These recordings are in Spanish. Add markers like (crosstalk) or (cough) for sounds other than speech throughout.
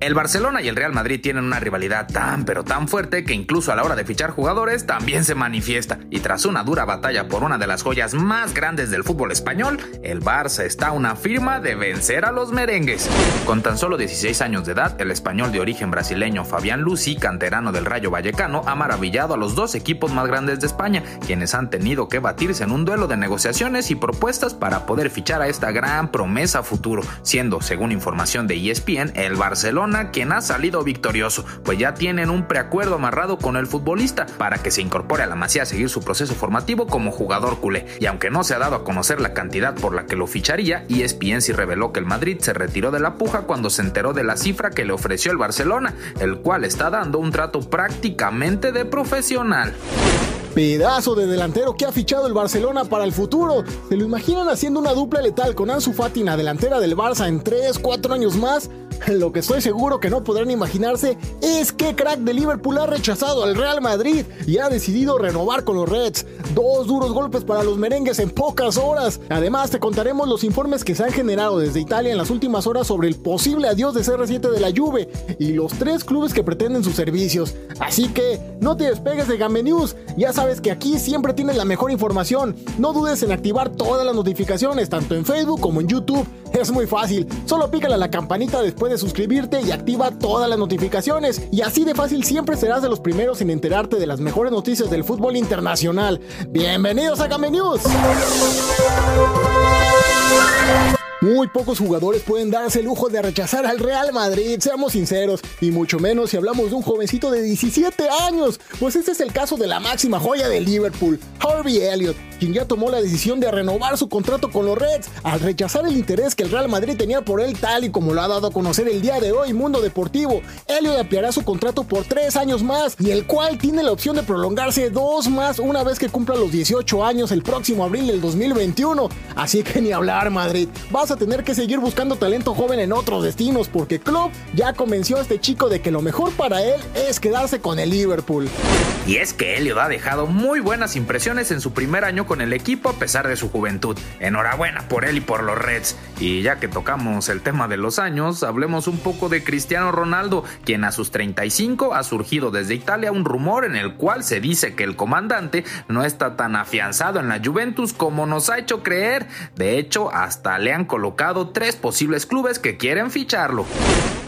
El Barcelona y el Real Madrid tienen una rivalidad tan pero tan fuerte que incluso a la hora de fichar jugadores también se manifiesta. Y tras una dura batalla por una de las joyas más grandes del fútbol español, el Barça está a una firma de vencer a los merengues. Con tan solo 16 años de edad, el español de origen brasileño Fabián Lucy, canterano del Rayo Vallecano, ha maravillado a los dos equipos más grandes de España, quienes han tenido que batirse en un duelo de negociaciones y propuestas para poder fichar a esta gran promesa futuro, siendo, según información de ESPN, el Barcelona quien ha salido victorioso, pues ya tienen un preacuerdo amarrado con el futbolista para que se incorpore a la Masía a seguir su proceso formativo como jugador culé. Y aunque no se ha dado a conocer la cantidad por la que lo ficharía, ESPN sí reveló que el Madrid se retiró de la puja cuando se enteró de la cifra que le ofreció el Barcelona, el cual está dando un trato prácticamente de profesional. Pedazo de delantero que ha fichado el Barcelona para el futuro. ¿Se lo imaginan haciendo una dupla letal con Ansu Fati en delantera del Barça en 3, 4 años más? (laughs) Lo que estoy seguro que no podrán imaginarse es que crack de Liverpool ha rechazado al Real Madrid y ha decidido renovar con los Reds. Dos duros golpes para los merengues en pocas horas. Además, te contaremos los informes que se han generado desde Italia en las últimas horas sobre el posible adiós de CR7 de la Juve y los tres clubes que pretenden sus servicios. Así que no te despegues de Game News. Ya sabes que aquí siempre tienes la mejor información. No dudes en activar todas las notificaciones, tanto en Facebook como en YouTube. (laughs) Es muy fácil, solo pícale a la campanita después de suscribirte y activa todas las notificaciones. Y así de fácil siempre serás de los primeros en enterarte de las mejores noticias del fútbol internacional. Bienvenidos a Game News. Muy pocos jugadores pueden darse el lujo de rechazar al Real Madrid, seamos sinceros, y mucho menos si hablamos de un jovencito de 17 años, pues este es el caso de la máxima joya de Liverpool, Harvey Elliott, quien ya tomó la decisión de renovar su contrato con los Reds al rechazar el interés que el Real Madrid tenía por él tal y como lo ha dado a conocer el día de hoy Mundo Deportivo. Elliott ampliará su contrato por 3 años más y el cual tiene la opción de prolongarse dos más una vez que cumpla los 18 años el próximo abril del 2021. Así que ni hablar Madrid, vas a tener que seguir buscando talento joven en otros destinos porque Club ya convenció a este chico de que lo mejor para él es quedarse con el Liverpool. Y es que Elliot ha dejado muy buenas impresiones en su primer año con el equipo a pesar de su juventud. Enhorabuena por él y por los Reds. Y ya que tocamos el tema de los años, hablemos un poco de Cristiano Ronaldo, quien a sus 35 ha surgido desde Italia un rumor en el cual se dice que el comandante no está tan afianzado en la Juventus como nos ha hecho creer. De hecho, hasta le han colocado tres posibles clubes que quieren ficharlo.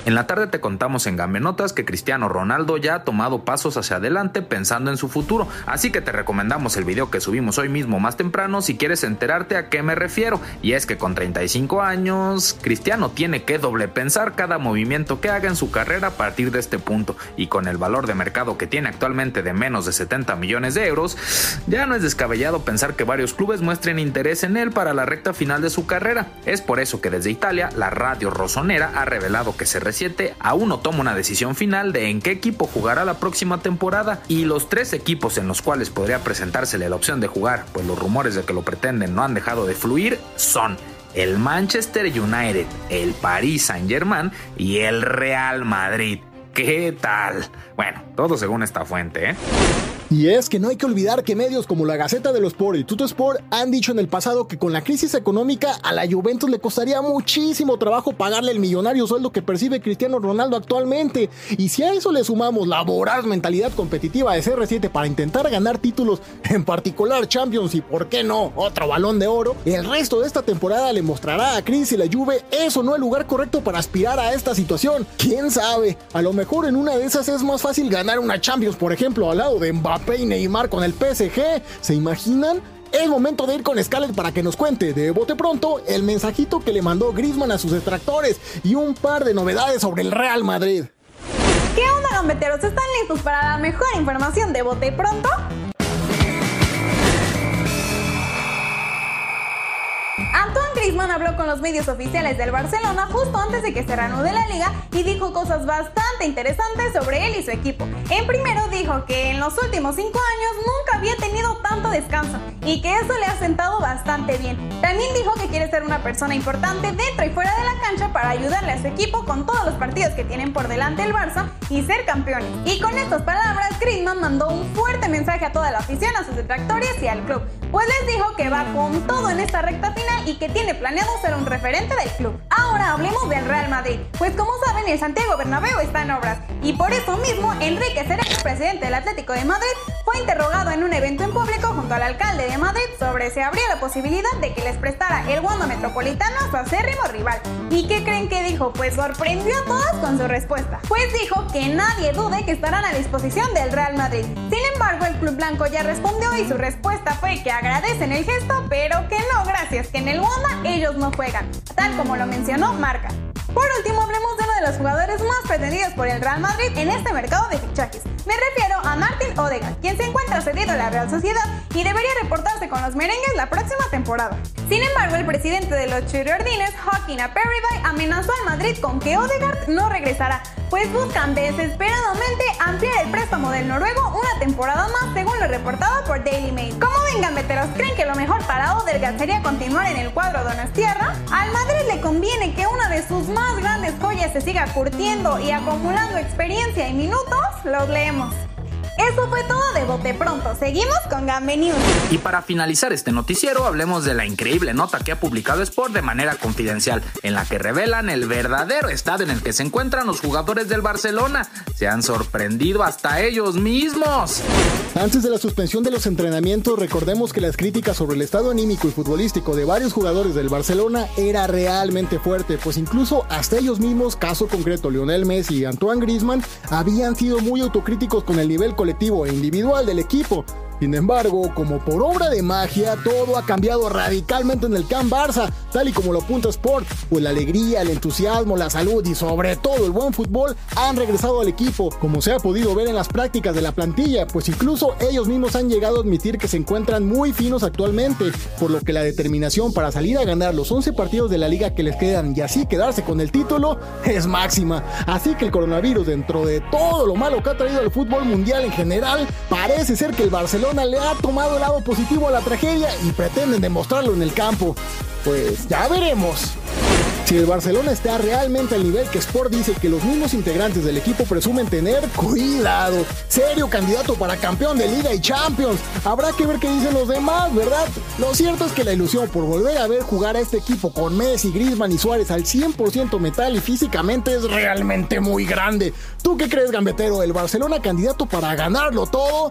En la tarde te contamos en Gambenotas que Cristiano Ronaldo ya ha tomado pasos hacia adelante pensando en su futuro, así que te recomendamos el video que subimos hoy mismo más temprano si quieres enterarte a qué me refiero, y es que con 35 años, Cristiano tiene que doble pensar cada movimiento que haga en su carrera a partir de este punto, y con el valor de mercado que tiene actualmente de menos de 70 millones de euros, ya no es descabellado pensar que varios clubes muestren interés en él para la recta final de su carrera. Es por eso que desde Italia, la radio rosonera ha revelado que se aún no toma una decisión final de en qué equipo jugará la próxima temporada y los tres equipos en los cuales podría presentársele la opción de jugar, pues los rumores de que lo pretenden no han dejado de fluir, son el Manchester United, el Paris Saint Germain y el Real Madrid. ¿Qué tal? Bueno, todo según esta fuente, ¿eh? Y es que no hay que olvidar que medios como la Gaceta de los Sport y Tuto Sport han dicho en el pasado que con la crisis económica a la Juventus le costaría muchísimo trabajo pagarle el millonario sueldo que percibe Cristiano Ronaldo actualmente. Y si a eso le sumamos la voraz mentalidad competitiva de CR7 para intentar ganar títulos, (laughs) en particular Champions y por qué no, otro balón de oro, el resto de esta temporada le mostrará a Chris y la Juve eso no es el lugar correcto para aspirar a esta situación. ¿Quién sabe? A lo mejor en una de esas es más fácil ganar una Champions, por ejemplo, al lado de Mbappé y Neymar con el PSG. ¿Se imaginan? Es momento de ir con Scarlett para que nos cuente de bote pronto el mensajito que le mandó Grisman a sus extractores y un par de novedades sobre el Real Madrid. ¿Qué onda, gambeteros? ¿Están listos para la mejor información de bote pronto? Griezmann habló con los medios oficiales del Barcelona justo antes de que se reanude la liga y dijo cosas bastante interesantes sobre él y su equipo. En primero dijo que en los últimos cinco años nunca había tenido tanto descanso y que eso le ha sentado bastante bien. También dijo que quiere ser una persona importante dentro y fuera de la cancha para ayudarle a su equipo con todos los partidos que tienen por delante el Barça y ser campeones. Y con estas palabras, Griezmann mandó un fuerte mensaje a toda la afición, a sus detractores y al club, pues les dijo que va con todo en esta recta final y que tiene planeado ser un referente del club. Ahora hablemos del Real Madrid, pues como saben el Santiago Bernabéu está en obras y por eso mismo Enrique Cerezo, presidente del Atlético de Madrid, fue interrogado en un evento en público junto al alcalde de Madrid sobre si habría la posibilidad de que les prestara el Wanda Metropolitano a su acérrimo rival. ¿Y qué creen que dijo? Pues sorprendió a todas con su respuesta. Pues dijo que nadie dude que estarán a disposición del Real Madrid. Sin embargo, el club blanco ya respondió y su respuesta fue que agradecen el gesto, pero que no, gracias, que en el Wanda ellos no juegan, tal como lo mencionó Marca. Por último, hablemos de uno de los jugadores más pretendidos por el Real Madrid en este mercado de fichajes. Me refiero a Martin Odegaard, quien se encuentra cedido a la Real Sociedad y debería reportarse con los merengues la próxima temporada. Sin embargo, el presidente de los Chiriordines, Joaquín Aperribay, amenazó al Madrid con que Odegaard no regresará, pues buscan desesperadamente ampliar el préstamo del noruego una temporada más, reportado por Daily Mail. Como vengan veteros, ¿creen que lo mejor para Odegaard sería continuar en el cuadro Donostierra? Al Madrid le conviene que una de sus más grandes joyas se siga curtiendo y acumulando experiencia y minutos, los leemos. Eso fue todo de bote pronto. Seguimos con Gambe News. Y para finalizar este noticiero, hablemos de la increíble nota que ha publicado Sport de manera confidencial, en la que revelan el verdadero estado en el que se encuentran los jugadores del Barcelona. Se han sorprendido hasta ellos mismos. Antes de la suspensión de los entrenamientos, recordemos que las críticas sobre el estado anímico y futbolístico de varios jugadores del Barcelona era realmente fuerte, pues incluso hasta ellos mismos, caso concreto Lionel Messi y Antoine Griezmann, habían sido muy autocríticos con el nivel colectivo e individual del equipo. Sin embargo, como por obra de magia, todo ha cambiado radicalmente en el Camp Barça, tal y como lo apunta Sport, pues la alegría, el entusiasmo, la salud y sobre todo el buen fútbol han regresado al equipo, como se ha podido ver en las prácticas de la plantilla, pues incluso ellos mismos han llegado a admitir que se encuentran muy finos actualmente, por lo que la determinación para salir a ganar los 11 partidos de la liga que les quedan y así quedarse con el título es máxima. Así que el coronavirus, dentro de todo lo malo que ha traído el fútbol mundial en general, parece ser que el Le ha tomado el lado positivo a la tragedia y pretenden demostrarlo en el campo. Pues ya veremos. Si el Barcelona está realmente al nivel que Sport dice que los mismos integrantes del equipo presumen tener, cuidado, serio candidato para campeón de Liga y Champions. Habrá que ver qué dicen los demás, ¿verdad? Lo cierto es que la ilusión por volver a ver jugar a este equipo con Messi, Griezmann y Suárez al 100% metal y físicamente es realmente muy grande. ¿Tú qué crees, gambetero? ¿El Barcelona candidato para ganarlo todo?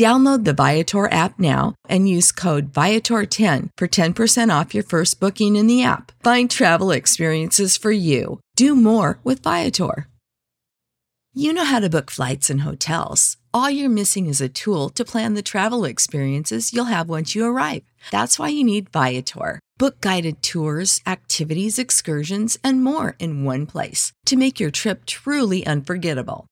Download the Viator app now and use code Viator10 for 10% off your first booking in the app. Find travel experiences for you. Do more with Viator. You know how to book flights and hotels. All you're missing is a tool to plan the travel experiences you'll have once you arrive. That's why you need Viator. Book guided tours, activities, excursions, and more in one place to make your trip truly unforgettable.